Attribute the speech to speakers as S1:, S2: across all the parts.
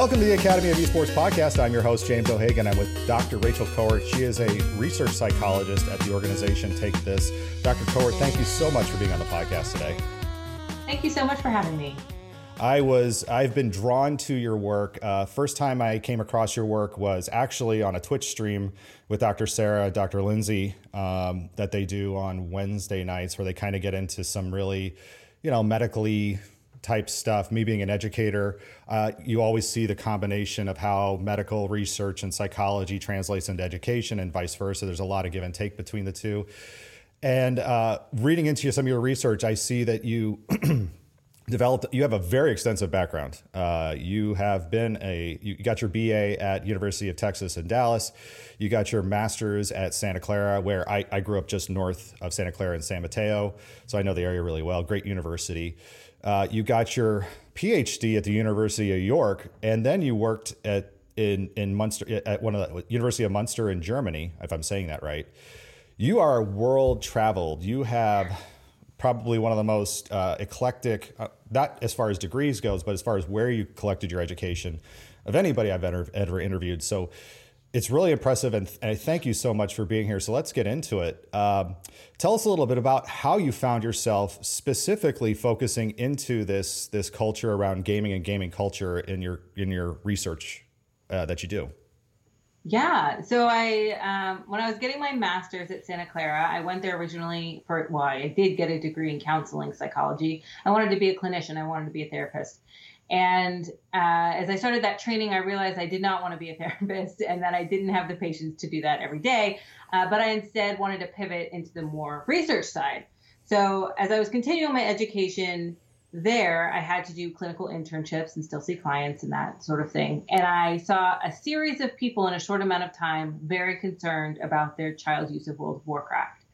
S1: Welcome to the Academy of Esports podcast. I'm your host, James O'Hagan. I'm with Dr. Rachel Kowert. She is a research psychologist at the organization Take This. Dr. Kowert, thank you so much for being on the podcast today.
S2: Thank you so much for having me.
S1: I was I've been drawn to your work. Uh, first time I came across your work was actually on a Twitch stream with Dr. Sarah, Dr. Lindsay, um, that they do on Wednesday nights, where they kind of get into some really, you know, medically type stuff. Me being an educator, uh, you always see the combination of how medical research and psychology translates into education and vice versa. There's a lot of give and take between the two. And uh, reading into some of your research, I see that you developed. You have a very extensive background. Uh, you have been a you got your BA at University of Texas in Dallas. You got your master's at Santa Clara, where I, I grew up just north of Santa Clara in San Mateo, so I know the area really well. Great university. Uh, you got your PhD at the University of York, and then you worked at in in Munster at one of the University of Munster in Germany, if I'm saying that right. You are world traveled. You have probably one of the most uh, eclectic, uh, not as far as degrees goes, but as far as where you collected your education of anybody I've ever, ever interviewed. So it's really impressive, and, and, I thank you so much for being here. So let's get into it. Um, tell us a little bit about how you found yourself specifically focusing into this this culture around gaming and gaming culture in your in your research uh, that you do.
S2: Yeah, so I um, when I was getting my master's at Santa Clara, I went there originally for well, I did get a degree in counseling psychology. I wanted to be a clinician. I wanted to be a therapist. And uh, as I started that training, I realized I did not want to be a therapist and that I didn't have the patience to do that every day. Uh, but I instead wanted to pivot into the more research side. So as I was continuing my education there, I had to do clinical internships and still see clients and that sort of thing. And I saw a series of people in a short amount of time very concerned about their child's use of World of Warcraft.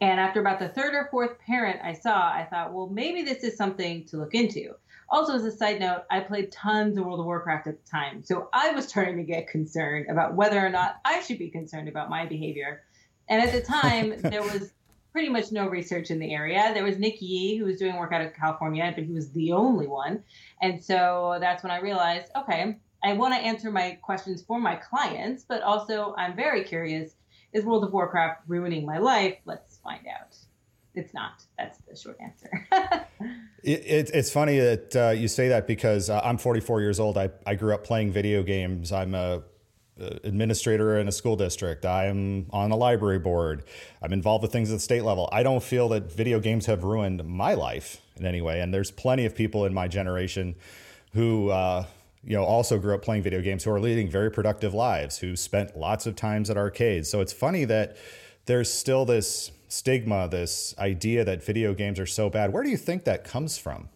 S2: And after about the third or fourth parent I saw, I thought, well, maybe this is something to look into. Also, as a side note, I played tons of World of Warcraft at the time. So I was starting to get concerned about whether or not I should be concerned about my behavior. And at the time, there was pretty much no research in the area. There was Nick Yee, who was doing work out of California, but he was the only one. And so that's when I realized okay, I want to answer my questions for my clients, but also I'm very curious is World of Warcraft ruining my life? Let's find out it's not. That's the short answer.
S1: it, it, it's funny that uh, you say that because uh, I'm 44 years old. I, I grew up playing video games. I'm a, administrator in a school district. I'm on a library board. I'm involved with things at the state level. I don't feel that video games have ruined my life in any way. And there's plenty of people in my generation who. Uh, you know, also grew up playing video games who are leading very productive lives, who spent lots of times at arcades. So it's funny that there's still this stigma, this idea that video games are so bad. Where do you think that comes from?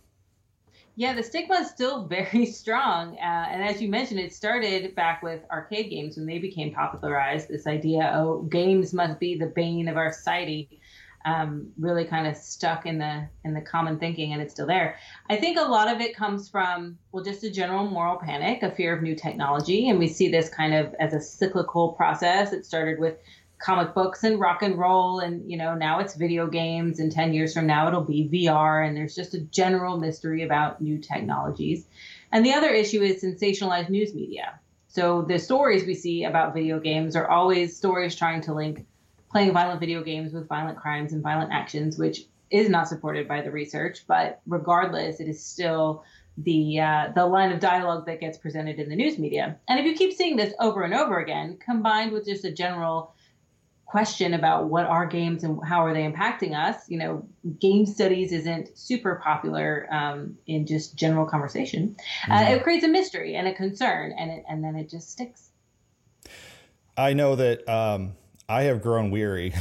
S2: Yeah, the stigma is still very strong. Uh, and as you mentioned, it started back with arcade games when they became popularized. This idea, oh, games must be the bane of our society, um, really kind of stuck in the in the common thinking, and it's still there. I think a lot of it comes from well, just a general moral panic, a fear of new technology, and we see this kind of as a cyclical process. It started with comic books and rock and roll and you know now it's video games and 10 years from now it'll be VR and there's just a general mystery about new technologies. And the other issue is sensationalized news media. So the stories we see about video games are always stories trying to link playing violent video games with violent crimes and violent actions which is not supported by the research, but regardless it is still the uh, the line of dialogue that gets presented in the news media. And if you keep seeing this over and over again, combined with just a general question about what are games and how are they impacting us, you know, game studies isn't super popular um, in just general conversation. Uh, mm-hmm. It creates a mystery and a concern, and it, and then it just sticks.
S1: I know that um, I have grown weary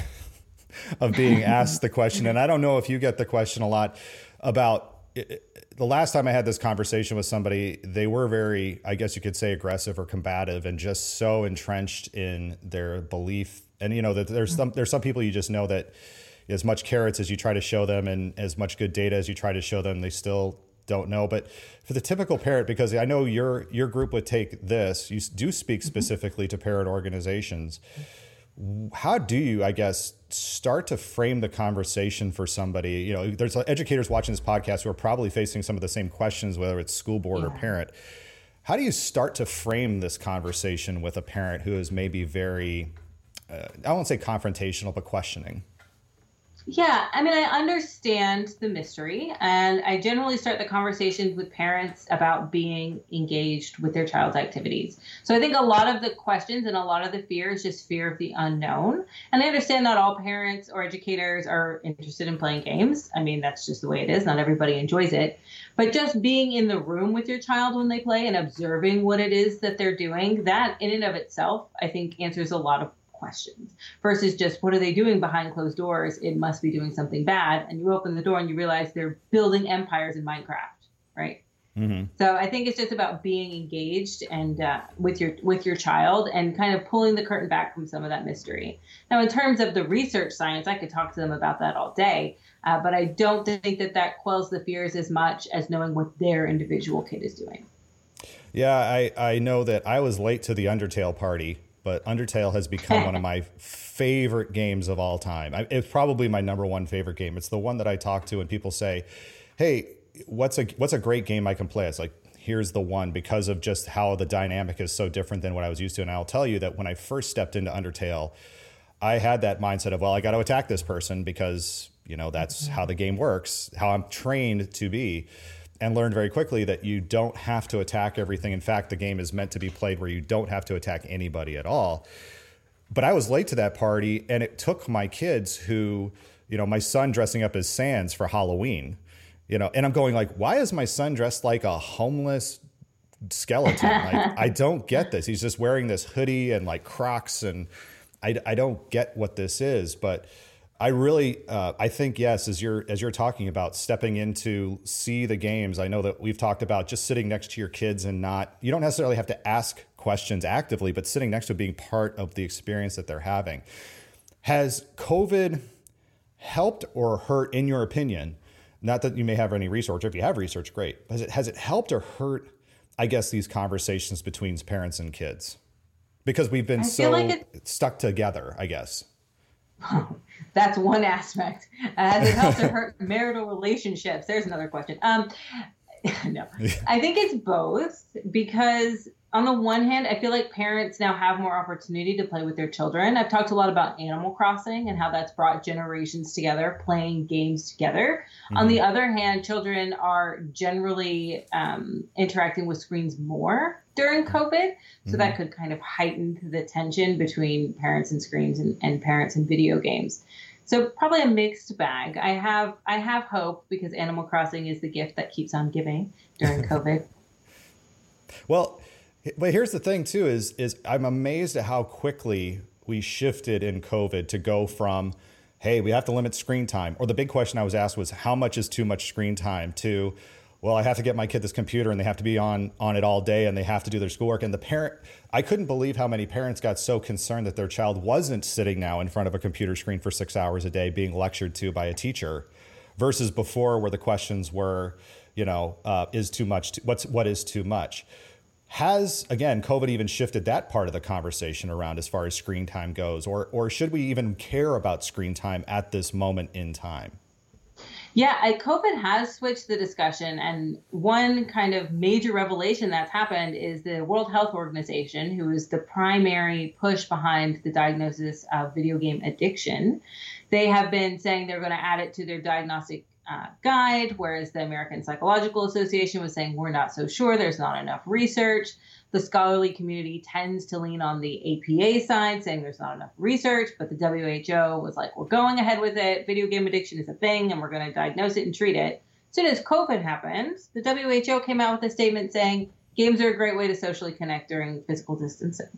S1: of being asked the question, and I don't know if you get the question a lot about. It, the last time I had this conversation with somebody, they were very, I guess you could say, aggressive or combative, and just so entrenched in their belief and you know that there's some there's some people you just know that as much carrots as you try to show them and as much good data as you try to show them, they still don't know. But for the typical parent, because I know your your group would take this, you do speak mm-hmm. specifically to parent organizations. How do you, I guess, start to frame the conversation for somebody? You know, there's educators watching this podcast who are probably facing some of the same questions, whether it's school board yeah. or parent how do you start to frame this conversation with a parent who is maybe very, uh, I won't say confrontational, but questioning?
S2: Yeah, I mean, I understand the mystery, and I generally start the conversations with parents about being engaged with their child's activities. So I think a lot of the questions and a lot of the fear is just fear of the unknown. And I understand not all parents or educators are interested in playing games. I mean, that's just the way it is. Not everybody enjoys it. But just being in the room with your child when they play and observing what it is that they're doing, that in and of itself, I think answers a lot of questions versus just what are they doing behind closed doors? It must be doing something bad. And you open the door and you realize they're building empires in Minecraft, right? Mm-hmm. So I think it's just about being engaged and uh, with your with your child and kind of pulling the curtain back from some of that mystery. Now, in terms of the research science, I could talk to them about that all day, uh, but I don't think that that quells the fears as much as knowing what their individual kid is doing.
S1: Yeah, I I know that I was late to the Undertale party but Undertale has become one of my favorite games of all time. It's probably my number one favorite game. It's the one that I talk to and people say, "Hey, what's a what's a great game I can play?" It's like here's the one because of just how the dynamic is so different than what I was used to. And I'll tell you that when I first stepped into Undertale, I had that mindset of, well, I got to attack this person because you know that's mm-hmm. how the game works, how I'm trained to be and learned very quickly that you don't have to attack everything. In fact, the game is meant to be played where you don't have to attack anybody at all. But I was late to that party, and it took my kids who, you know, my son dressing up as Sans for Halloween, you know, and I'm going like, why is my son dressed like a homeless skeleton? like, I don't get this. He's just wearing this hoodie and like Crocs, and I, I don't get what this is, but I really, uh, I think yes, as you're as you're talking about stepping into see the games. I know that we've talked about just sitting next to your kids and not. You don't necessarily have to ask questions actively, but sitting next to being part of the experience that they're having. Has COVID helped or hurt, in your opinion? Not that you may have any research. If you have research, great. Has it has it helped or hurt? I guess these conversations between parents and kids because we've been so like stuck together. I guess.
S2: That's one aspect. Has it helped to hurt marital relationships? There's another question. Um, no, I think it's both because on the one hand, I feel like parents now have more opportunity to play with their children. I've talked a lot about Animal Crossing and how that's brought generations together, playing games together. Mm-hmm. On the other hand, children are generally um, interacting with screens more during COVID. So mm-hmm. that could kind of heighten the tension between parents and screens and, and parents and video games. So probably a mixed bag. I have I have hope because Animal Crossing is the gift that keeps on giving during COVID.
S1: well, but here's the thing too is is I'm amazed at how quickly we shifted in COVID to go from hey, we have to limit screen time or the big question I was asked was how much is too much screen time to well, I have to get my kid this computer and they have to be on on it all day and they have to do their schoolwork. And the parent I couldn't believe how many parents got so concerned that their child wasn't sitting now in front of a computer screen for 6 hours a day being lectured to by a teacher versus before where the questions were, you know, uh, is too much what's what is too much has again covid even shifted that part of the conversation around as far as screen time goes? Or or should we even care about screen time at this moment in time?
S2: Yeah I, covid has switched the discussion. And one kind of major revelation that's happened is the world health organization who is the primary push behind the diagnosis of video game addiction they have been saying they're going to add it to their diagnostic uh, guide, whereas the American Psychological Association was saying we're not so sure, there's not enough research. The scholarly community tends to lean on the APA side, saying there's not enough research, but the WHO was like, we're going ahead with it. Video game addiction is a thing, and we're going to diagnose it and treat it. As soon as COVID happened, the WHO came out with a statement saying games are a great way to socially connect during physical distancing.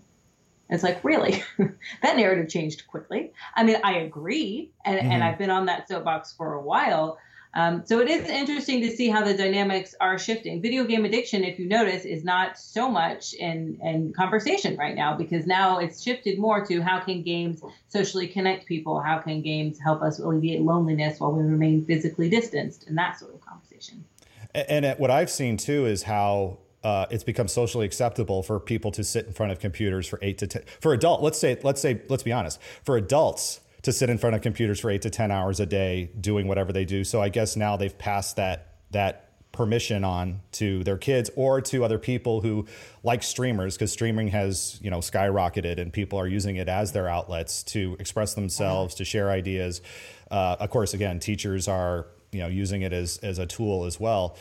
S2: It's like, really? that narrative changed quickly. I mean, I agree, and, mm-hmm. and I've been on that soapbox for a while, um, so it is interesting to see how the dynamics are shifting. Video game addiction, if you notice, is not so much in, in conversation right now because now it's shifted more to how can games socially connect people? How can games help us alleviate loneliness while we remain physically distanced? And that sort of conversation.
S1: And, and what I've seen too is how uh, it's become socially acceptable for people to sit in front of computers for eight to ten for adult. Let's say, let's say, let's be honest. For adults, to sit in front of computers for eight to 10 hours a day doing whatever they do. So I guess now they've passed that, that permission on to their kids or to other people who like streamers because streaming has you know skyrocketed and people are using it as their outlets to express themselves to share ideas uh, of course again teachers are you know using it as as a tool as well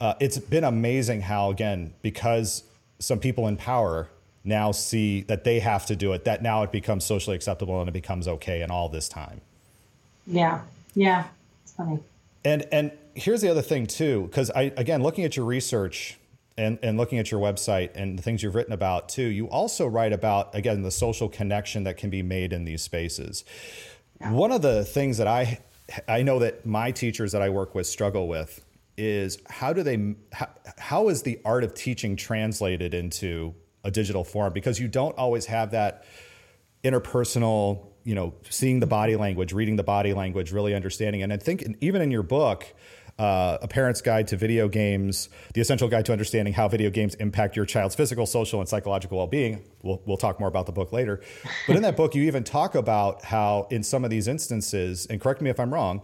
S1: uh, it's been amazing how again because some people in power now see that they have to do it that now it becomes socially acceptable and it becomes okay in all this time
S2: yeah yeah it's funny
S1: and and here's the other thing too, because I again looking at your research and, and looking at your website and the things you've written about too, you also write about again the social connection that can be made in these spaces. Yeah. One of the things that I I know that my teachers that I work with struggle with is how do they how, how is the art of teaching translated into a digital form because you don't always have that interpersonal you know seeing the body language reading the body language really understanding and i think even in your book uh, a parent's guide to video games, the essential guide to understanding how video games impact your child's physical, social, and psychological well-being. We'll, we'll talk more about the book later. But in that book, you even talk about how in some of these instances, and correct me if I'm wrong,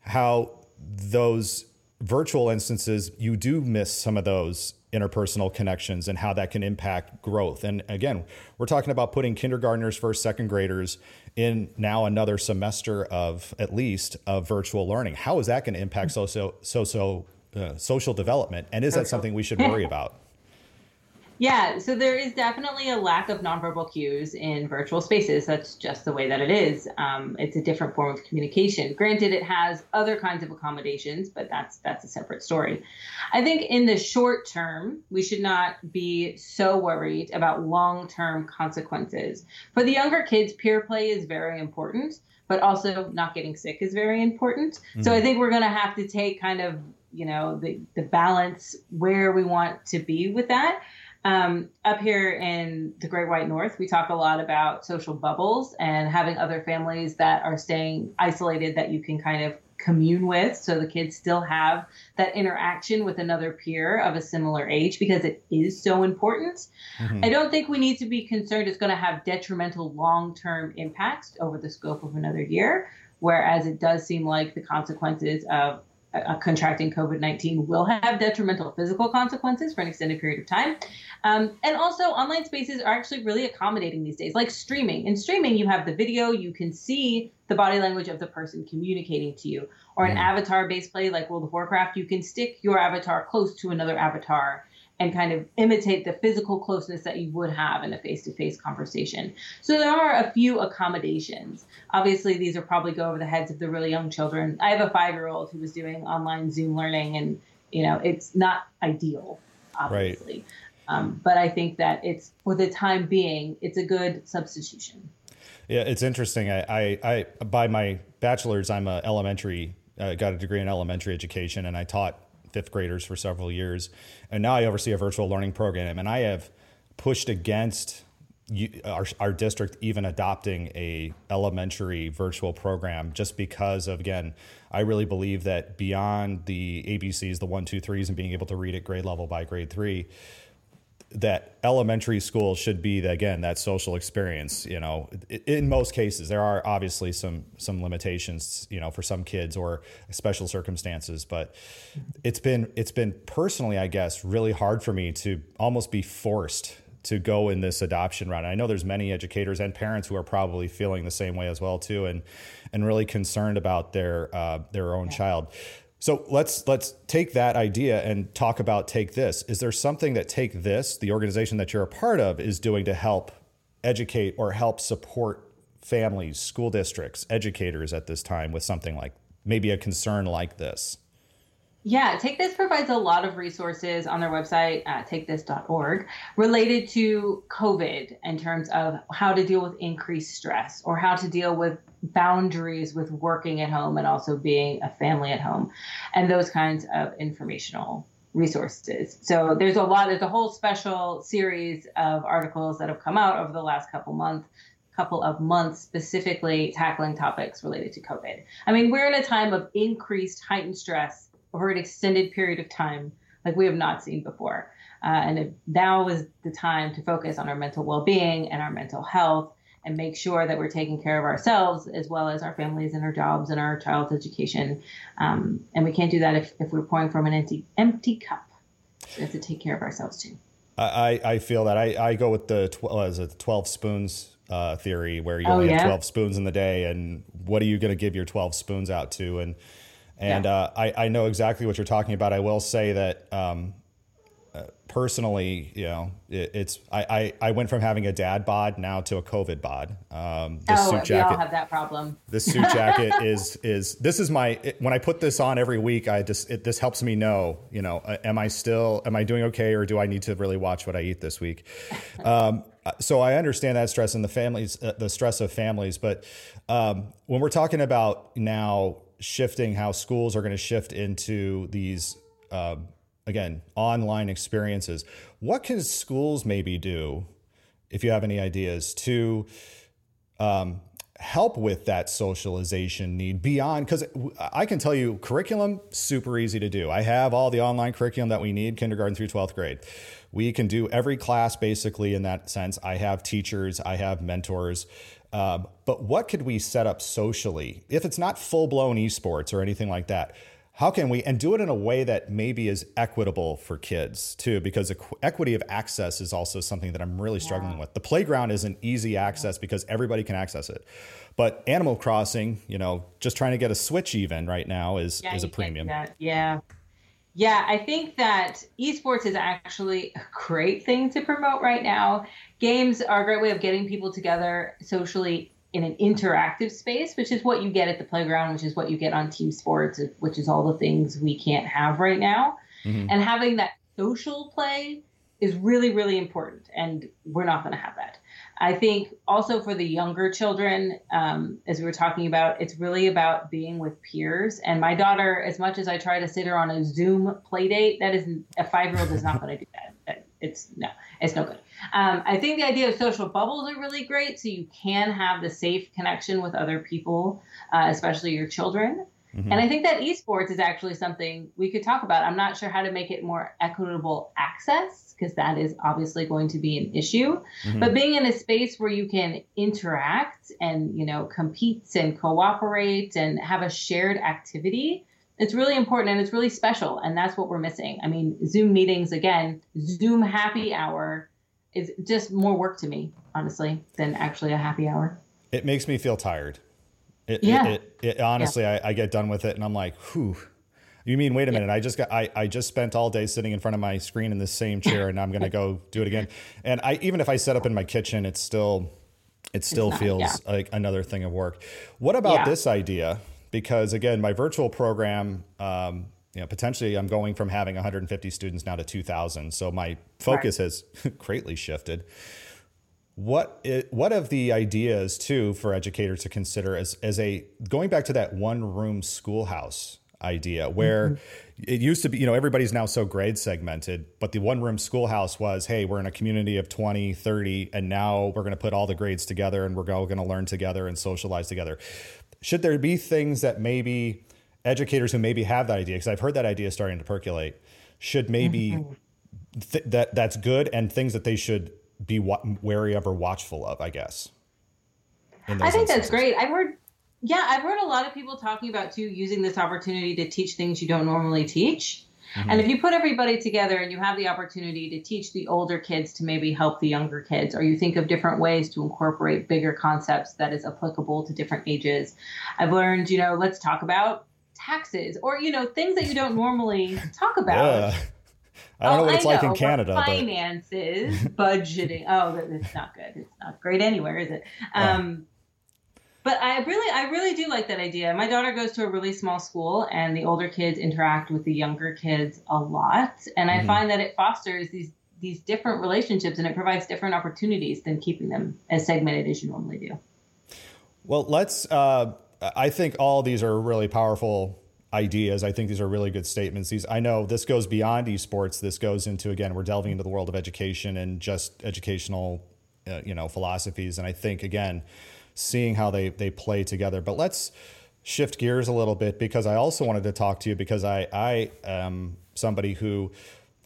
S1: how those virtual instances, you do miss some of those interpersonal connections and how that can impact growth. And again, we're talking about putting kindergartners, first, second graders in now another semester of at least of virtual learning. How is that going to impact social, social, uh, social development? And is that something we should worry about?
S2: Yeah, so there is definitely a lack of nonverbal cues in virtual spaces. That's just the way that it is. Um, it's a different form of communication. Granted, it has other kinds of accommodations, but that's that's a separate story. I think in the short term, we should not be so worried about long-term consequences. For the younger kids, peer play is very important, but also not getting sick is very important. Mm-hmm. So I think we're going to have to take kind of you know the the balance where we want to be with that um, up here in the Great White North, we talk a lot about social bubbles and having other families that are staying isolated that you can kind of commune with so the kids still have that interaction with another peer of a similar age because it is so important. Mm-hmm. I don't think we need to be concerned it's going to have detrimental long term impacts over the scope of another year, whereas it does seem like the consequences of uh, contracting COVID 19 will have detrimental physical consequences for an extended period of time. Um, and also, online spaces are actually really accommodating these days, like streaming. In streaming, you have the video, you can see the body language of the person communicating to you. Or an mm. avatar based play like World of Warcraft, you can stick your avatar close to another avatar and kind of imitate the physical closeness that you would have in a face-to-face conversation. So there are a few accommodations. Obviously, these are probably go over the heads of the really young children. I have a five-year-old who was doing online Zoom learning, and you know it's not ideal, obviously. Right. Um, but I think that it's for the time being, it's a good substitution.
S1: Yeah, it's interesting. I, I, I by my bachelor's, I'm a elementary, uh, got a degree in elementary education, and I taught fifth graders for several years, and now I oversee a virtual learning program, and I have pushed against our, our district even adopting a elementary virtual program just because of again i really believe that beyond the abcs the one two threes and being able to read at grade level by grade three that elementary school should be again that social experience you know in most cases there are obviously some some limitations you know for some kids or special circumstances but it's been it's been personally i guess really hard for me to almost be forced to go in this adoption route. I know there's many educators and parents who are probably feeling the same way as well too, and and really concerned about their uh, their own child. So let's let's take that idea and talk about Take This. Is there something that Take This, the organization that you're a part of, is doing to help educate or help support families, school districts, educators at this time with something like maybe a concern like this?
S2: Yeah, Take This provides a lot of resources on their website takethis.org related to COVID in terms of how to deal with increased stress or how to deal with boundaries with working at home and also being a family at home and those kinds of informational resources. So there's a lot, there's a whole special series of articles that have come out over the last couple months couple of months specifically tackling topics related to COVID. I mean, we're in a time of increased heightened stress over an extended period of time like we have not seen before. Uh, and now is the time to focus on our mental well being and our mental health and make sure that we're taking care of ourselves as well as our families and our jobs and our child's education. Um, and we can't do that if, if we're pouring from an empty empty cup. We have to take care of ourselves too.
S1: I, I feel that I, I go with the tw- uh, is it 12 spoons uh, theory where you oh, only yeah? have 12 spoons in the day and what are you going to give your 12 spoons out to and and yeah. uh, I, I know exactly what you're talking about I will say that um, personally, you know, it, it's I, I, I went from having a dad bod now to a COVID bod.
S2: Um, oh, suit jacket, we all have that problem.
S1: This suit jacket is is this is my it, when I put this on every week. I just it, this helps me know, you know, uh, am I still am I doing okay or do I need to really watch what I eat this week? Um, so I understand that stress and the families, uh, the stress of families. But um, when we're talking about now shifting how schools are going to shift into these um, again, online experiences. What can schools maybe do, if you have any ideas, to um, help with that socialization need beyond? Because I can tell you, curriculum, super easy to do. I have all the online curriculum that we need, kindergarten through 12th grade. We can do every class basically in that sense. I have teachers, I have mentors. Um, but what could we set up socially? If it's not full blown esports or anything like that? how can we and do it in a way that maybe is equitable for kids too because equity of access is also something that i'm really struggling yeah. with. The playground is an easy access because everybody can access it. But animal crossing you know just trying to get a switch even right now is yeah, is a premium.
S2: yeah yeah i think that esports is actually a great thing to promote right now games are a great way of getting people together socially in an interactive space, which is what you get at the playground, which is what you get on team sports, which is all the things we can't have right now. Mm-hmm. And having that social play is really, really important. And we're not going to have that. I think also for the younger children, um, as we were talking about, it's really about being with peers. And my daughter, as much as I try to sit her on a Zoom play date, that is a five year old is not going to do that. It's no, it's no good. Um, I think the idea of social bubbles are really great, so you can have the safe connection with other people, uh, especially your children. Mm-hmm. And I think that esports is actually something we could talk about. I'm not sure how to make it more equitable access because that is obviously going to be an issue. Mm-hmm. But being in a space where you can interact and you know compete and cooperate and have a shared activity, it's really important and it's really special. And that's what we're missing. I mean, Zoom meetings again, Zoom happy hour is just more work to me, honestly, than actually a happy hour.
S1: It makes me feel tired. It, yeah. It, it, honestly, yeah. I, I, get done with it and I'm like, whew. You mean, wait a minute, I just got, I, I just spent all day sitting in front of my screen in the same chair and I'm going to go do it again. And I, even if I set up in my kitchen, it's still, it still not, feels yeah. like another thing of work. What about this idea? Because again, my virtual program, um, you know, potentially I'm going from having 150 students now to 2,000. So my focus right. has greatly shifted. What it, what of the ideas too for educators to consider as as a going back to that one room schoolhouse idea where mm-hmm. it used to be you know everybody's now so grade segmented but the one room schoolhouse was hey we're in a community of 20 30 and now we're going to put all the grades together and we're all going to learn together and socialize together should there be things that maybe educators who maybe have that idea, because I've heard that idea starting to percolate, should maybe mm-hmm. th- that that's good and things that they should be wa- wary of or watchful of, I guess.
S2: I think instances. that's great. I've heard, yeah, I've heard a lot of people talking about too using this opportunity to teach things you don't normally teach. Mm-hmm. And if you put everybody together and you have the opportunity to teach the older kids to maybe help the younger kids, or you think of different ways to incorporate bigger concepts that is applicable to different ages. I've learned, you know, let's talk about taxes or you know things that you don't normally talk about.
S1: Yeah. I don't oh, know what it's like in Canada.
S2: Finances, but... budgeting. Oh, it's not good. It's not great anywhere, is it? Um, but I really, I really do like that idea. My daughter goes to a really small school, and the older kids interact with the younger kids a lot, and I mm-hmm. find that it fosters these these different relationships, and it provides different opportunities than keeping them as segmented as you normally do.
S1: Well, let's uh, I think all these are really powerful ideas. I think these are really good statements. These I know this goes beyond esports. This goes into again, we're delving into the world of education and just educational, uh, you know, philosophies. And I think again, seeing how they they play together. But let's shift gears a little bit because I also wanted to talk to you because I I am somebody who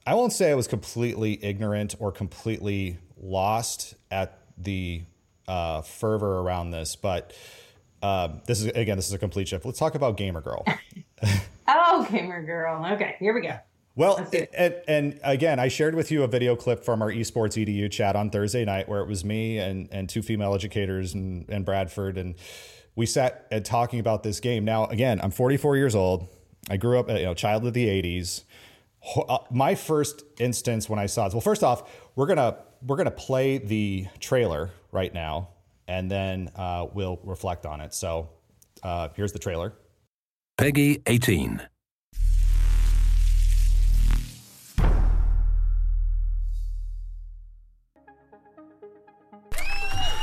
S1: I won't say I was completely ignorant or completely lost at the uh, fervor around this, but uh, this is again, this is a complete shift. Let's talk about Gamer Girl.
S2: oh, Gamer Girl. Okay, here we go.
S1: Well, and, and, again, I shared with you a video clip from our esports edu chat on Thursday night where it was me and, and two female educators and, and Bradford. And we sat and talking about this game. Now, again, I'm 44 years old. I grew up, you know, child of the 80s. Uh, my first instance when I saw this, well, first off, we're gonna we're gonna play the trailer right now, and then uh, we'll reflect on it. So uh, here's the trailer.
S3: PEGI 18.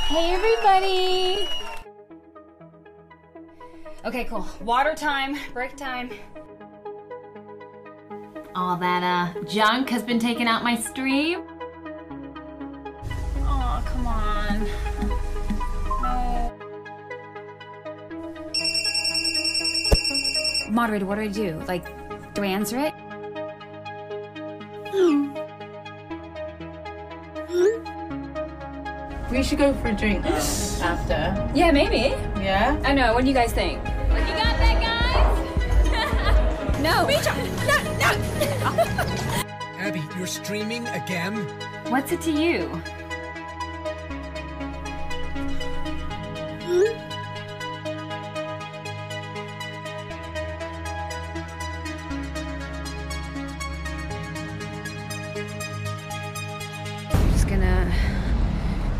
S4: Hey, everybody! Okay, cool. Water time, break time. All that uh, junk has been taken out my stream. Oh, come on. Moderator, what do I do? Like, do I answer it?
S5: We should go for a drink after.
S4: Yeah, maybe.
S5: Yeah?
S4: I know. What do you guys think? You got that, guys? no.
S6: No, no. Abby, you're streaming again?
S4: What's it to you?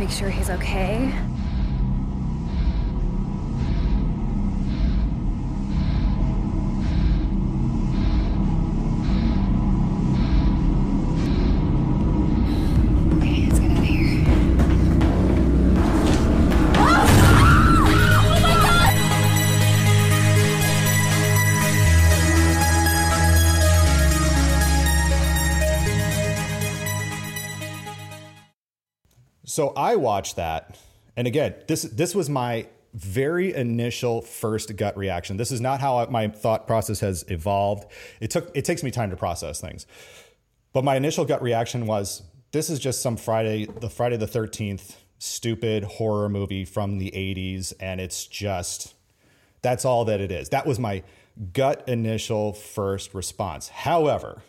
S4: Make sure he's okay.
S1: So I watched that, and again, this this was my very initial first gut reaction. This is not how my thought process has evolved. It took it takes me time to process things, but my initial gut reaction was this is just some Friday the Friday the Thirteenth stupid horror movie from the '80s, and it's just that's all that it is. That was my gut initial first response. However,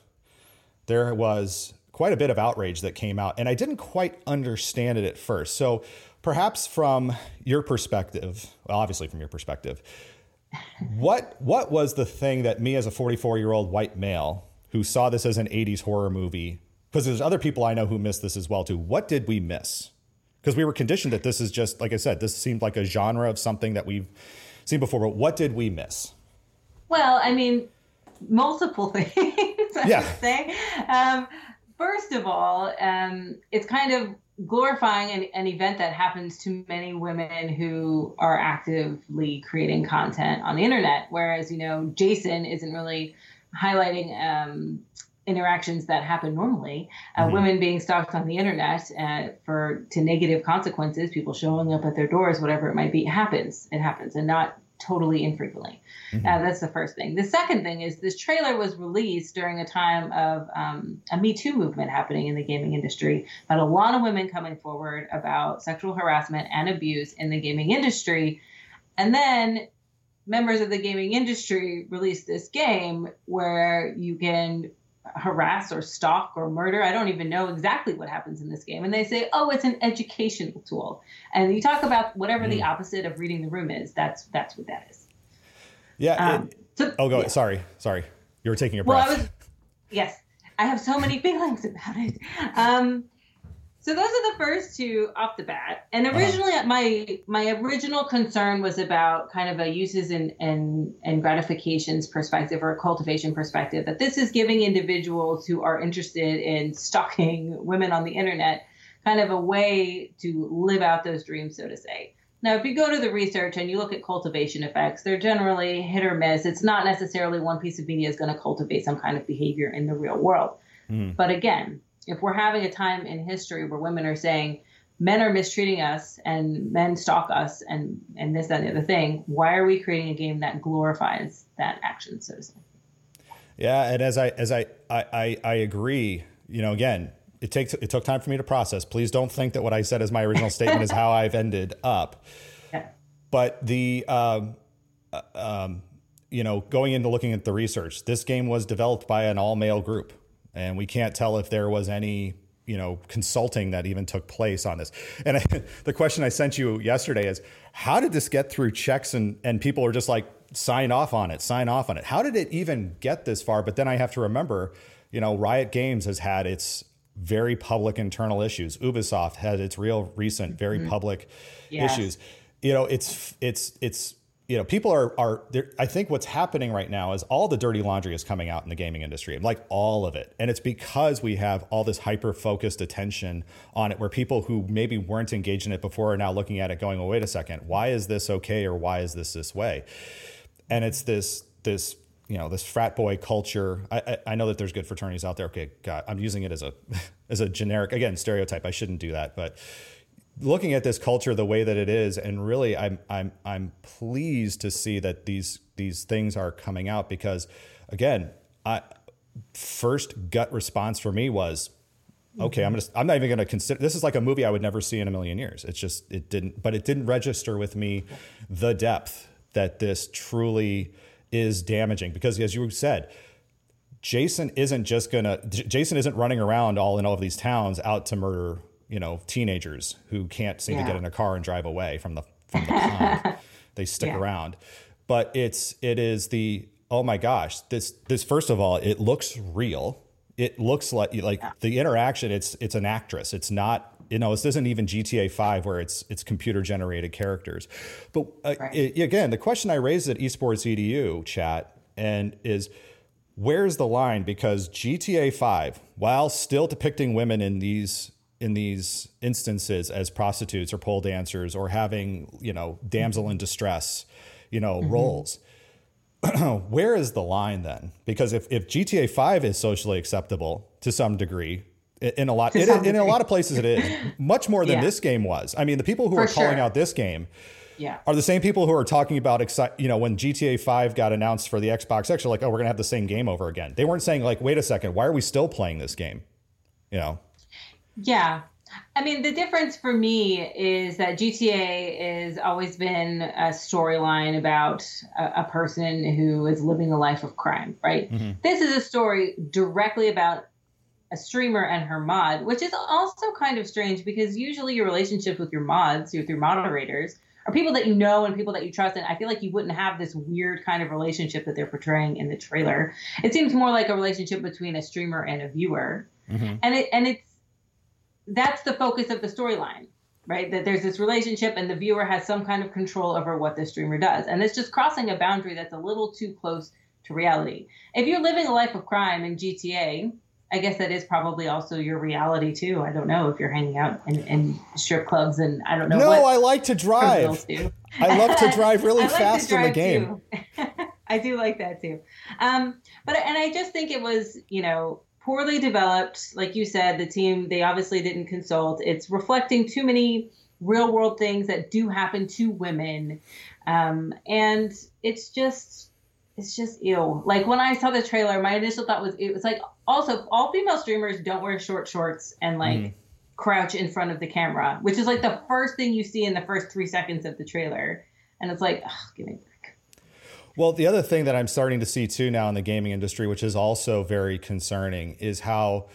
S1: there was quite a bit of outrage that came out, and I didn't quite understand it at first. So, perhaps from your perspective, well, obviously from your perspective, what what was the thing that me as a 44 year old white male who saw this as an 80s horror movie? Because there's other people I know who missed this as well too. What did we miss? Because we were conditioned that this is just like I said, this seemed like a genre of something that we've seen before. But what did we miss?
S2: Well, I mean, multiple things. I
S1: Yeah.
S2: would say. Um, first of all, um, it's kind of glorifying an, an event that happens to many women who are actively creating content on the internet. Whereas, you know, Jason isn't really highlighting um, interactions that happen normally. Uh, Women being stalked on the internet uh, for to negative consequences, people showing up at their doors, whatever it might be, happens. It happens, and not totally infrequently. Uh, that's the first thing. The second thing is this trailer was released during a time of um, a Me Too movement happening in the gaming industry, but a lot of women coming forward about sexual harassment and abuse in the gaming industry. And then members of the gaming industry released this game where you can harass or stalk or murder. I don't even know exactly what happens in this game. And they say, oh, it's an educational tool. And you talk about whatever the opposite of reading the room is. That's that's what that is.
S1: Yeah.
S2: Um,
S1: it-
S2: so-
S1: oh, go.
S2: yeah.
S1: Sorry. Sorry. You were taking a breath. Well.
S2: I was, yes, I have so many feelings about it. Um, so those are the first two off the bat. And uh-huh. originally, my my original concern was about kind of a uses and and and gratifications perspective or a cultivation perspective. That this is giving individuals who are interested in stalking women on the internet kind of a way to live out those dreams, so to say. Now, if you go to the research and you look at cultivation effects, they're generally hit or miss. It's not necessarily one piece of media is going to cultivate some kind of behavior in the real world. Hmm. But again, if we're having a time in history where women are saying men are mistreating us and men stalk us and and this that and the other thing, why are we creating a game that glorifies that action, so to say?
S1: Yeah, and as I as I I I, I agree, you know, again, it takes it took time for me to process. Please don't think that what I said as my original statement is how I've ended up.
S2: Yeah.
S1: But the um, uh, um, you know, going into looking at the research, this game was developed by an all male group, and we can't tell if there was any you know consulting that even took place on this. And I, the question I sent you yesterday is, how did this get through checks and and people are just like sign off on it, sign off on it. How did it even get this far? But then I have to remember, you know, Riot Games has had its very public internal issues. Ubisoft had its real recent, very mm-hmm. public
S2: Yes.
S1: issues. You know, it's it's it's you know, people are are. I think what's happening right now is all the dirty laundry is coming out in the gaming industry, like all of it, and it's because we have all this hyper focused attention on it, where people who maybe weren't engaged in it before are now looking at it, going, "Well, wait a second, why is this okay, or why is this this way?" And it's this this you know this frat boy culture. I, I, I know that there's good fraternities out there. Okay, God, I'm using it as a as a generic again stereotype. I shouldn't do that, but looking at this culture the way that it is, and really, I'm I'm I'm pleased to see that these these things are coming out because, again, I first gut response for me was, okay, I'm gonna I'm not even gonna consider this is like a movie I would never see in a million years. It's just it didn't, but it didn't register with me the depth that this truly is damaging because as you said. Jason isn't just gonna. J- Jason isn't running around all in all of these towns out to murder, you know, teenagers who can't seem to get in a car and drive away from the from the pond. They stick
S2: Yeah.
S1: around, but it's it is the oh my gosh this this first of all it looks real. It looks like like the interaction. It's it's an actress. It's not you know this isn't even GTA Five where it's it's computer generated characters. But uh,
S2: Right.
S1: it- again, the question I raised at Esports EDU chat and is where's the line because GTA 5 while still depicting women in these in these instances as prostitutes or pole dancers or having you know damsel in distress you know roles where is the line then because if, if GTA 5 is socially acceptable to some degree in a lot it, in a lot of places it is much more than
S2: Yeah.
S1: this game was i mean the people who
S2: For
S1: are calling
S2: sure.
S1: out this game
S2: Yeah.
S1: are the same people who are talking about exci- you know when GTA 5 got announced for the Xbox X are like oh we're going to have the same game over again. They weren't saying like wait a second, why are we still playing this game? You know.
S2: Yeah. I mean, the difference for me is that GTA has always been a storyline about a, a person who is living a life of crime, right? Mm-hmm. This is a story directly about a streamer and her mod, which is also kind of strange because usually your relationships with your mods, with your moderators, are people that you know and people that you trust. And I feel like you wouldn't have this weird kind of relationship that they're portraying in the trailer. It seems more like a relationship between a streamer and a viewer. Mm-hmm. And it and it's that's the focus of the storyline, right? That there's this relationship and the viewer has some kind of control over what the streamer does. And it's just crossing a boundary that's a little too close to reality. If you're living a life of crime in GTA, I guess that is probably also your reality too. I don't know if you're hanging out in, in strip clubs and I don't know
S1: No, I like to drive. I love to drive really
S2: like
S1: fast in the game.
S2: I do like that too. Um, but and I just think it was, you know, poorly developed. Like you said, the team they obviously didn't consult. It's reflecting too many real world things that do happen to women, um, and it's just it's just ill. Like when I saw the trailer, my initial thought was it was like also all female streamers don't wear short shorts and like crouch in front of the camera, which is like the first thing you see in the first three seconds of the trailer. And it's like, ugh, give me a break.
S1: Well, the other thing that I'm starting to see too now in the gaming industry, which is also very concerning, is how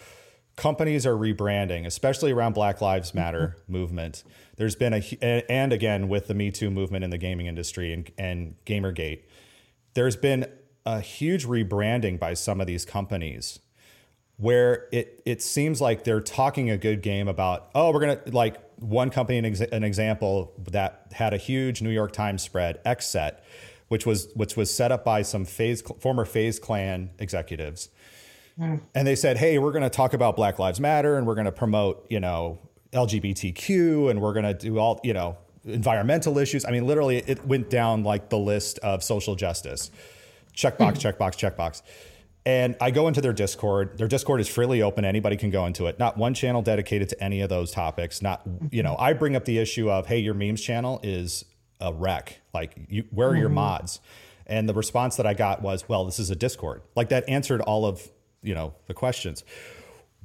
S1: companies are rebranding, especially around Black Lives Matter mm-hmm. movement. There's been a and again with the Me Too movement in the gaming industry and, and GamerGate, there's been a huge rebranding by some of these companies where it it seems like they're talking a good game about oh we're gonna like one company an, an example that had a huge New York Times spread XSet, which was which was set up by some phase former FaZe Clan executives, hmm. and they said hey we're gonna talk about Black Lives Matter and we're gonna promote you know LGBTQ and we're gonna do all you know environmental issues. I mean literally it went down like the list of social justice checkbox, hmm. checkbox, checkbox. And I go into their Discord. Their Discord is freely open. Anybody can go into it. Not one channel dedicated to any of those topics. Not, you know, I bring up the issue of, hey, your memes channel is a wreck. Like, you, where are your mods? And the response that I got was, well, this is a Discord. Like that answered all of, you know, the questions.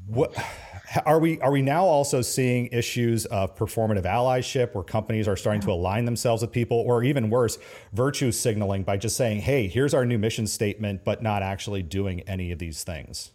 S1: what are we are we now also seeing issues of performative allyship where companies are starting to align themselves with people or even worse virtue signaling by just saying hey here's our new mission statement but not actually doing any of these things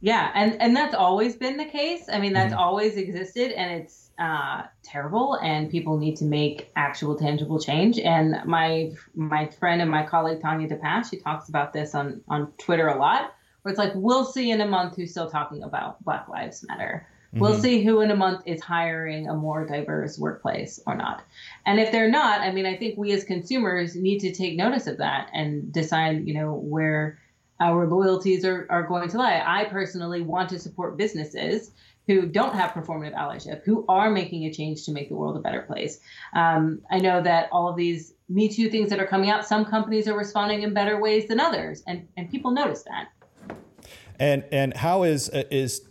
S2: yeah and and that's always been the case i mean that's mm-hmm. always existed and it's uh, terrible and people need to make actual tangible change and my my friend and my colleague Tanya DePass she talks about this on on twitter a lot where it's like we'll see in a month who's still talking about Black Lives Matter. Mm-hmm. We'll see who in a month is hiring a more diverse workplace or not. And if they're not, I mean, I think we as consumers need to take notice of that and decide, you know, where our loyalties are, are going to lie. I personally want to support businesses who don't have performative allyship, who are making a change to make the world a better place. Um, I know that all of these Me Too things that are coming out, some companies are responding in better ways than others, and, and people notice that.
S1: And and how is uh, is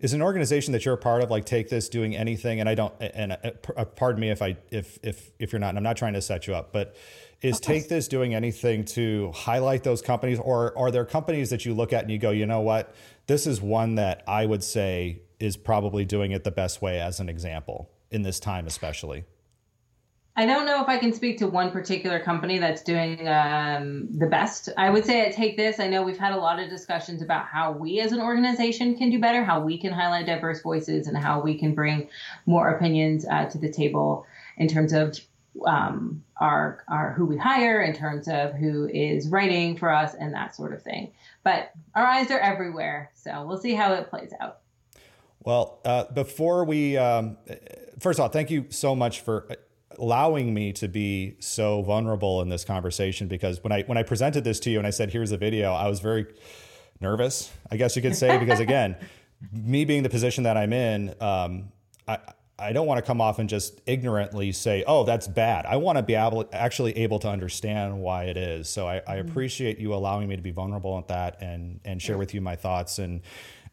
S1: is an organization that you're a part of like take this doing anything? And I don't and uh, uh, pardon me if I if if if you're not. And I'm not trying to set you up, but is take this doing anything to highlight those companies or are there companies that you look at and you go you know what this is one that i would say is probably doing it the best way as an example in this time especially
S2: I don't know if I can speak to one particular company that's doing um, the best. I would say I Take This, I know we've had a lot of discussions about how we as an organization can do better, how we can highlight diverse voices, and how we can bring more opinions uh, to the table in terms of um, our, our who we hire, in terms of who is writing for us, and that sort of thing. But our eyes are everywhere, so we'll see how it plays out.
S1: Well, uh, before we, um, first of all, thank you so much for allowing me to be so vulnerable in this conversation because when I when I presented this to you and I said here's a video, I was very nervous, I guess you could say, because again, me being the position that I'm in, um, I I don't want to come off and just ignorantly say, "Oh, that's bad." I want to be able actually able to understand why it is. So I, I mm-hmm. appreciate you allowing me to be vulnerable at that and and share with you my thoughts and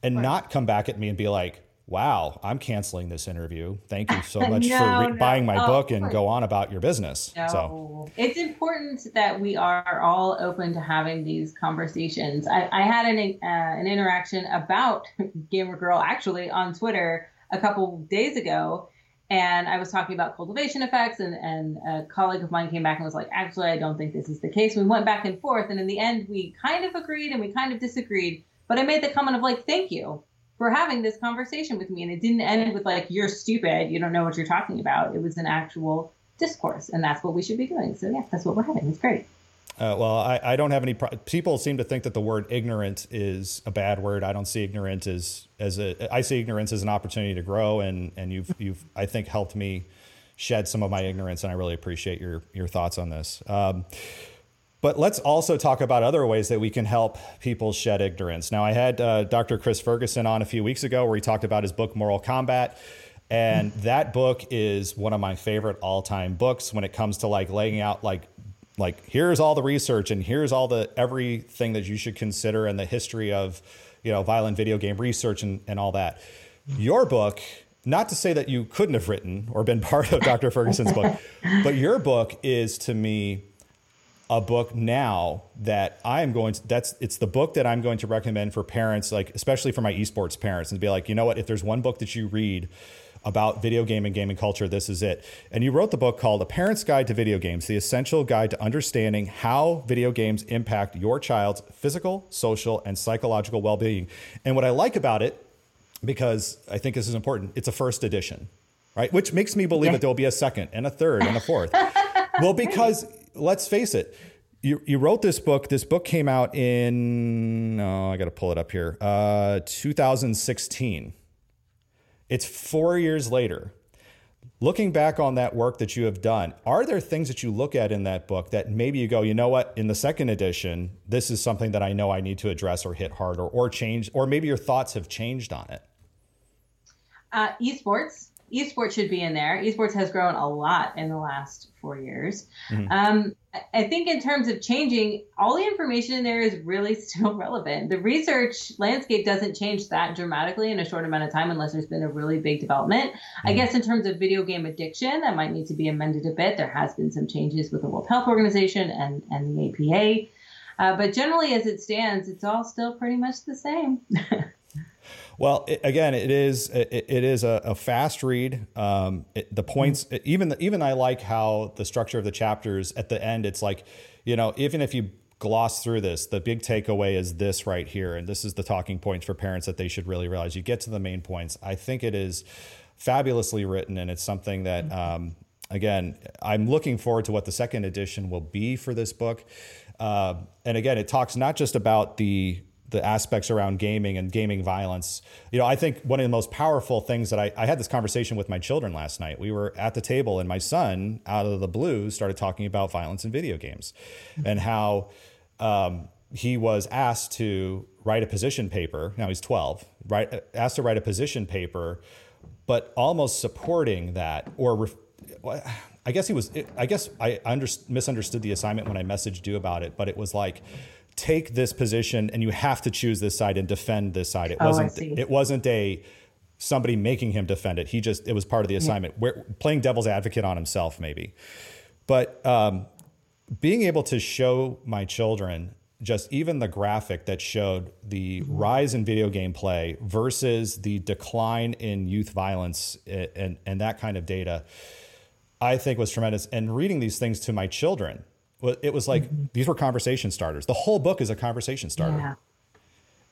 S1: and not come back at me and be like, wow, I'm canceling this interview. Thank you so much no, for re- no. buying my oh, book and go on about your business. No. So
S2: it's important that we are all open to having these conversations. I, I had an uh, an interaction about Gamer Girl actually on Twitter a couple days ago. And I was talking about cultivation effects, and, and a colleague of mine came back and was like, Actually, I don't think this is the case. We went back and forth, and in the end, we kind of agreed and we kind of disagreed. But I made the comment of, like, thank you for having this conversation with me. And it didn't end with like, you're stupid, you don't know what you're talking about. It was an actual discourse, and that's what we should be doing. So, yeah, that's what we're having. It's great.
S1: Uh, well, I, I, don't have any. Pro- people seem to think that the word ignorant is a bad word. I don't see ignorant as as a. I see ignorance as an opportunity to grow, and and you've you've I think helped me shed some of my ignorance, and I really appreciate your your thoughts on this. Um, but let's also talk about other ways that we can help people shed ignorance. Now, I had uh, Dr. Chris Ferguson on a few weeks ago where he talked about his book, Moral Combat. And that book is one of my favorite all-time books when it comes to like laying out like like here's all the research and here's all the everything that you should consider and the history of you know violent video game research and, and all that. Your book not to say that you couldn't have written or been part of Dr. Ferguson's book, but your book is to me a book now that I am going to that's it's the book that I'm going to recommend for parents like especially for my esports parents and be like, you know what, if there's one book that you read about video game and gaming culture, this is it. And you wrote the book called A Parent's Guide to Video Games, the essential guide to understanding how video games impact your child's physical, social, and psychological well-being. And what I like about it because I think this is important, it's a first edition, right? Which makes me believe yeah. that there'll be a second and a third and a fourth. well, because let's face it. You, you wrote this book. This book came out in, oh, I got to pull it up here, uh, 2016. It's four years later. Looking back on that work that you have done, are there things that you look at in that book that maybe you go, you know what, in the second edition, this is something that I know I need to address or hit harder or change, or maybe your thoughts have changed on it?
S2: Uh, esports esports should be in there. Esports has grown a lot in the last four years. Mm-hmm. Um, I think in terms of changing, all the information in there is really still relevant. The research landscape doesn't change that dramatically in a short amount of time unless there's been a really big development. Mm-hmm. I guess in terms of video game addiction, that might need to be amended a bit. There has been some changes with the World Health Organization and, and the APA. Uh, but generally, as it stands, it's all still pretty much the same.
S1: Well, it, again, it is it, it is a, a fast read. Um, it, the points, even even I like how the structure of the chapters at the end. It's like, you know, even if you gloss through this, the big takeaway is this right here, and this is the talking points for parents that they should really realize. You get to the main points. I think it is fabulously written, and it's something that. Um, again, I'm looking forward to what the second edition will be for this book. Uh, and again, it talks not just about the the aspects around gaming and gaming violence. You know, I think one of the most powerful things that I, I had this conversation with my children last night. We were at the table, and my son, out of the blue, started talking about violence in video games and how um, he was asked to write a position paper. Now he's 12, right? Asked to write a position paper, but almost supporting that or. Ref- I guess he was. I guess I under, misunderstood the assignment when I messaged you about it, but it was like, take this position and you have to choose this side and defend this side. It
S2: Oh,
S1: wasn't. It wasn't a somebody making him defend it. He just it was part of the assignment. Where playing devil's advocate on himself, maybe. But um, being able to show my children just even the graphic that showed the rise in video game play versus the decline in youth violence eh, and, and that kind of data, I think was tremendous. And reading these things to my children, it was like these were conversation starters. The whole book is a conversation starter.
S2: Yeah.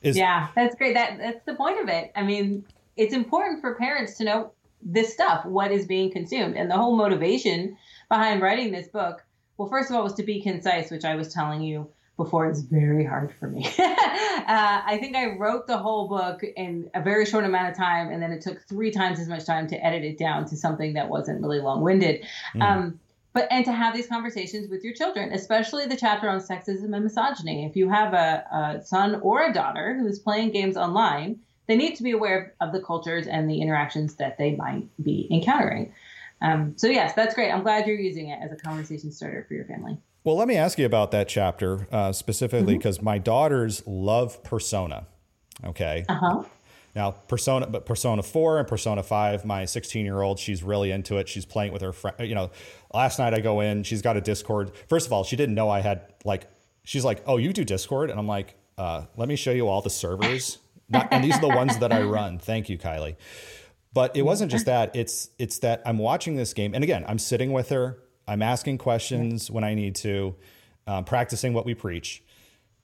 S1: Is,
S2: Yeah, that's great. That that's the point of it. I mean, it's important for parents to know this stuff, what is being consumed, and the whole motivation behind writing this book. Well, first of all, was to be concise, which I was telling you before. It's very hard for me. uh, I think I wrote the whole book in a very short amount of time, and then it took three times as much time to edit it down to something that wasn't really long-winded. Um, but and to have these conversations with your children, especially the chapter on sexism and misogyny. If you have a, a son or a daughter who is playing games online, they need to be aware of the cultures and the interactions that they might be encountering. Um, so yes, that's great. I'm glad you're using it as a conversation starter for your family.
S1: Well, let me ask you about that chapter uh, specifically because my daughters love Persona. Okay.
S2: Uh huh.
S1: Now, Persona, but Persona 4 and Persona 5, my 16 year old, she's really into it. She's playing with her friend. You know, last night I go in, she's got a Discord. First of all, she didn't know I had, like, she's like, oh, you do Discord? And I'm like, uh, let me show you all the servers. Not, and these are the ones that I run. Thank you, Kylie. But it wasn't just that. It's it's that I'm watching this game, and again, I'm sitting with her. I'm asking questions when I need to, um, practicing what we preach.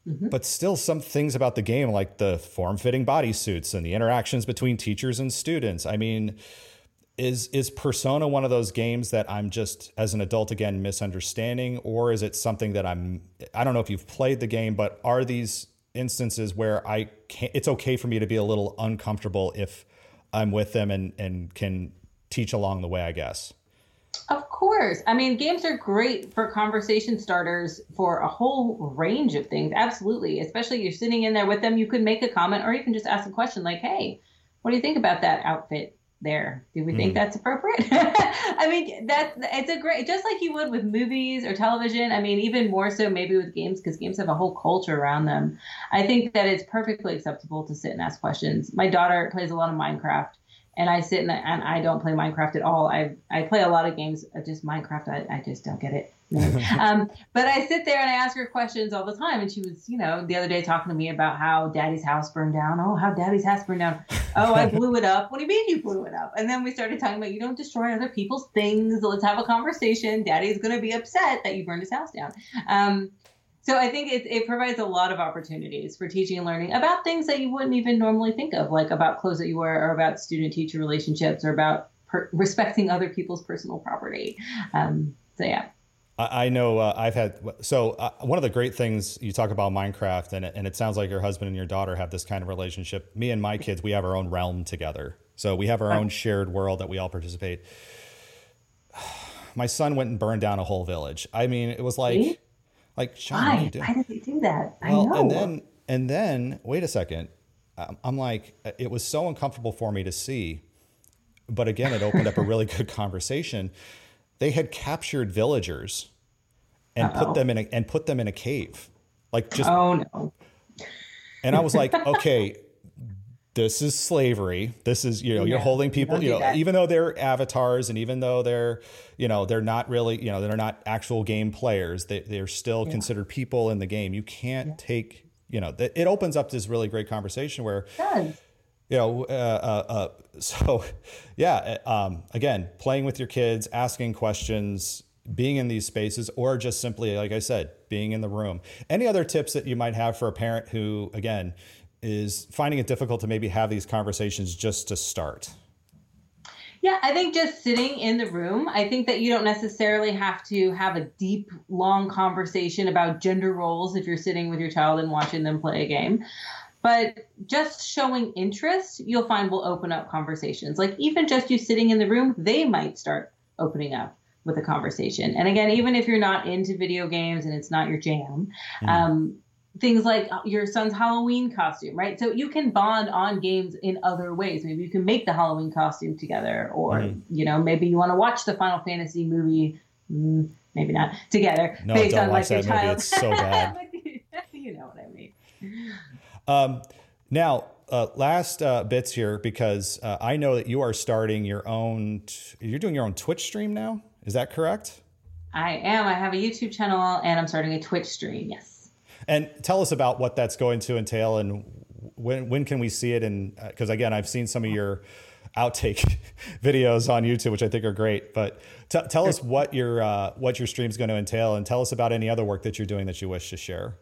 S1: Mm-hmm. But still, some things about the game, like the form-fitting bodysuits and the interactions between teachers and students. I mean, is is Persona one of those games that I'm just as an adult again misunderstanding, or is it something that I'm? I don't know if you've played the game, but are these instances where I can It's okay for me to be a little uncomfortable if I'm with them and and can teach along the way. I guess.
S2: Of course. I mean, games are great for conversation starters for a whole range of things. Absolutely. Especially you're sitting in there with them, you could make a comment or you can just ask a question like, hey, what do you think about that outfit there? Do we think hmm. that's appropriate? I mean, that it's a great, just like you would with movies or television. I mean, even more so maybe with games because games have a whole culture around them. I think that it's perfectly acceptable to sit and ask questions. My daughter plays a lot of Minecraft and I sit and, and I don't play Minecraft at all. I I play a lot of games, uh, just Minecraft. I, I just don't get it. um, but I sit there and I ask her questions all the time. And she was, you know, the other day talking to me about how Daddy's house burned down. Oh, how Daddy's house burned down. Oh, I blew it up. What do you mean you blew it up? And then we started talking about you don't destroy other people's things. Let's have a conversation. Daddy's going to be upset that you burned his house down. Um, so I think it, it provides a lot of opportunities for teaching and learning about things that you wouldn't even normally think of, like about clothes that you wear, or about student-teacher relationships, or about per- respecting other people's personal property. Um, so yeah.
S1: I know uh, I've had so uh, one of the great things you talk about Minecraft and it, and it sounds like your husband and your daughter have this kind of relationship. Me and my kids, we have our own realm together. So we have our own shared world that we all participate. My son went and burned down a whole village. I mean, it was like? Like Sean, what are you
S2: Why? Why did they do that? I know.
S1: and then and then wait a second. I'm- I'm like, uh, it was so uncomfortable for me to see, but again, it opened up a really good conversation. They had captured villagers and
S2: Uh-oh.
S1: put them in a and put them in a cave, like just.
S2: oh no.
S1: And I was like, okay, this is slavery. This is you know you're holding people you know
S2: that.
S1: even though they're avatars and even though they're you know they're not really you know they're not actual game players. They they're still considered people in the game. You can't take you know th- it opens up this really great conversation where you know, uh, uh, uh, so yeah, um, again, playing with your kids, asking questions, being in these spaces, or just simply, like I said, being in the room. Any other tips that you might have for a parent who, again, is finding it difficult to maybe have these conversations just to start?
S2: Yeah, I think just sitting in the room, I think that you don't necessarily have to have a deep, long conversation about gender roles if you're sitting with your child and watching them play a game. But just showing interest, you'll find will open up conversations. Like even just you sitting in the room, they might start opening up with a conversation. And again, even if you're not into video games and it's not your jam, mm. um, things like your son's Halloween costume, right? So you can bond on games in other ways. Maybe you can make the Halloween costume together, or mm. you know, maybe you want to watch the Final Fantasy movie. Mm, maybe not together.
S1: No, based don't on, watch like, that movie. Child. It's so bad.
S2: you know what I mean.
S1: Um, now, uh, last uh, bits here because uh, I know that you are starting your own. T- you're doing your own Twitch stream now. Is that correct?
S2: I am. I have a YouTube channel and I'm starting a Twitch stream. Yes.
S1: And tell us about what that's going to entail and when when can we see it? And because uh, again, I've seen some of your outtake videos on YouTube, which I think are great. But t- tell us what your uh, what your stream is going to entail, and tell us about any other work that you're doing that you wish to share.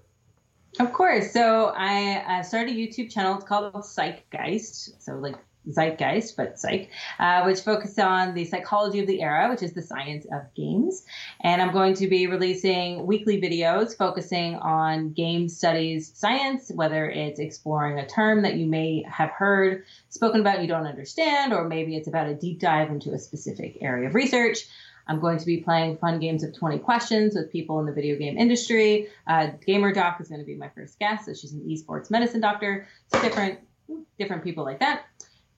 S2: Of course. So I uh, started a YouTube channel. It's called Psychgeist. So like Zeitgeist, but Psych, uh, which focuses on the psychology of the era, which is the science of games. And I'm going to be releasing weekly videos focusing on game studies science, whether it's exploring a term that you may have heard spoken about you don't understand, or maybe it's about a deep dive into a specific area of research. I'm going to be playing fun games of 20 questions with people in the video game industry. Uh, Gamer Doc is going to be my first guest, so she's an esports medicine doctor. So different, different people like that.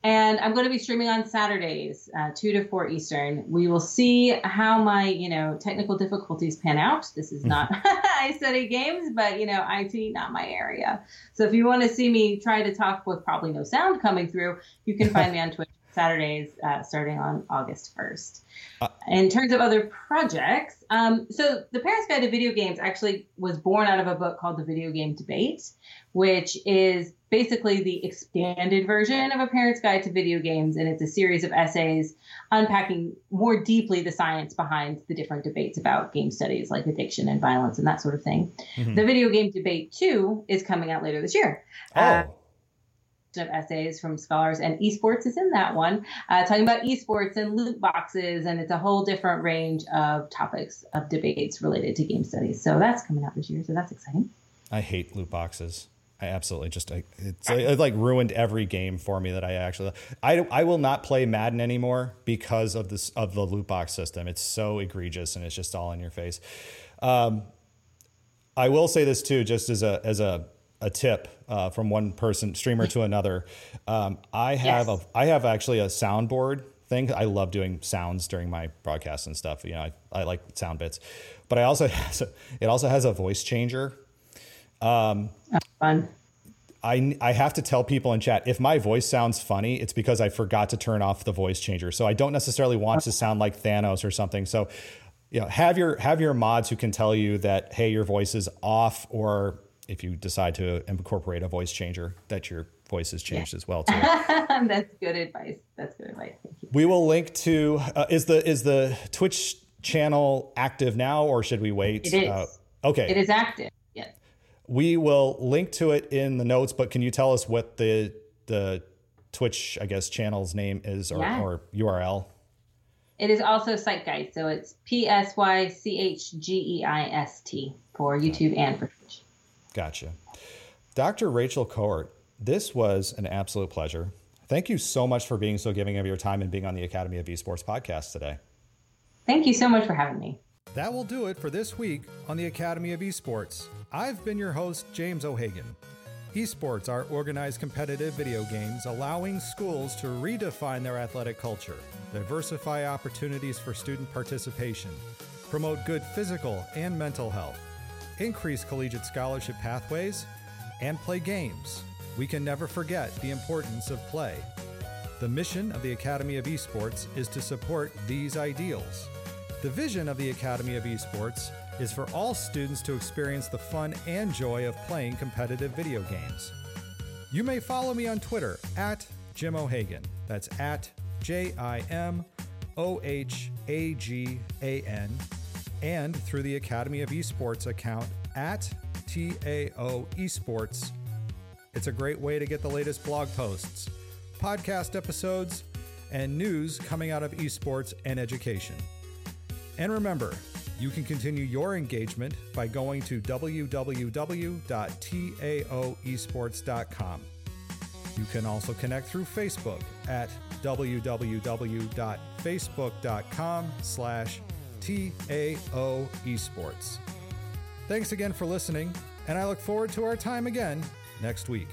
S2: And I'm going to be streaming on Saturdays, uh, two to four Eastern. We will see how my, you know, technical difficulties pan out. This is not I study games, but you know, IT not my area. So if you want to see me try to talk with probably no sound coming through, you can find me on Twitch Saturdays uh, starting on August 1st. Uh, in terms of other projects, um, so the Parents Guide to Video Games actually was born out of a book called The Video Game Debate, which is basically the expanded version of a Parent's Guide to Video Games. And it's a series of essays unpacking more deeply the science behind the different debates about game studies like addiction and violence and that sort of thing. Mm-hmm. The Video Game Debate 2 is coming out later this year.
S1: Oh. Uh,
S2: of essays from scholars, and esports is in that one, uh, talking about esports and loot boxes, and it's a whole different range of topics of debates related to game studies. So that's coming out this year, so that's exciting.
S1: I hate loot boxes. I absolutely just I, it's it like ruined every game for me that I actually I I will not play Madden anymore because of this of the loot box system. It's so egregious and it's just all in your face. Um, I will say this too, just as a as a a tip uh, from one person streamer to another. Um, I have yes. a I have actually a soundboard thing. I love doing sounds during my broadcasts and stuff. You know, I, I like sound bits, but I also has a, it also has a voice changer. Um,
S2: That's fun.
S1: I, I have to tell people in chat if my voice sounds funny, it's because I forgot to turn off the voice changer. So I don't necessarily want to sound like Thanos or something. So, you know, have your have your mods who can tell you that hey, your voice is off or if you decide to incorporate a voice changer, that your voice is changed yeah. as well too.
S2: That's good advice. That's good advice. Thank you.
S1: We will link to uh, is the is the Twitch channel active now or should we wait?
S2: It is. Uh,
S1: okay.
S2: It is active. Yes.
S1: We will link to it in the notes, but can you tell us what the the Twitch, I guess, channel's name is or, yeah. or URL?
S2: It is also Psychgeist, so it's P S Y C H G E I S T for YouTube and for Twitch.
S1: Gotcha. Dr. Rachel Kowert, this was an absolute pleasure. Thank you so much for being so giving of your time and being on the Academy of Esports podcast today.
S2: Thank you so much for having me.
S1: That will do it for this week on the Academy of Esports. I've been your host, James O'Hagan. Esports are organized competitive video games allowing schools to redefine their athletic culture, diversify opportunities for student participation, promote good physical and mental health increase collegiate scholarship pathways, and play games. We can never forget the importance of play. The mission of the Academy of Esports is to support these ideals. The vision of the Academy of Esports is for all students to experience the fun and joy of playing competitive video games. You may follow me on Twitter at Jim O'Hagan. That's at J I M O H A G A N, and through the Academy of Esports account at TAO Esports. It's a great way to get the latest blog posts, podcast episodes, and news coming out of esports and education. And remember, you can continue your engagement by going to www.taoesports.com. You can also connect through Facebook at www.facebook.com slash TAO Esports. Thanks again for listening, and I look forward to our time again next week.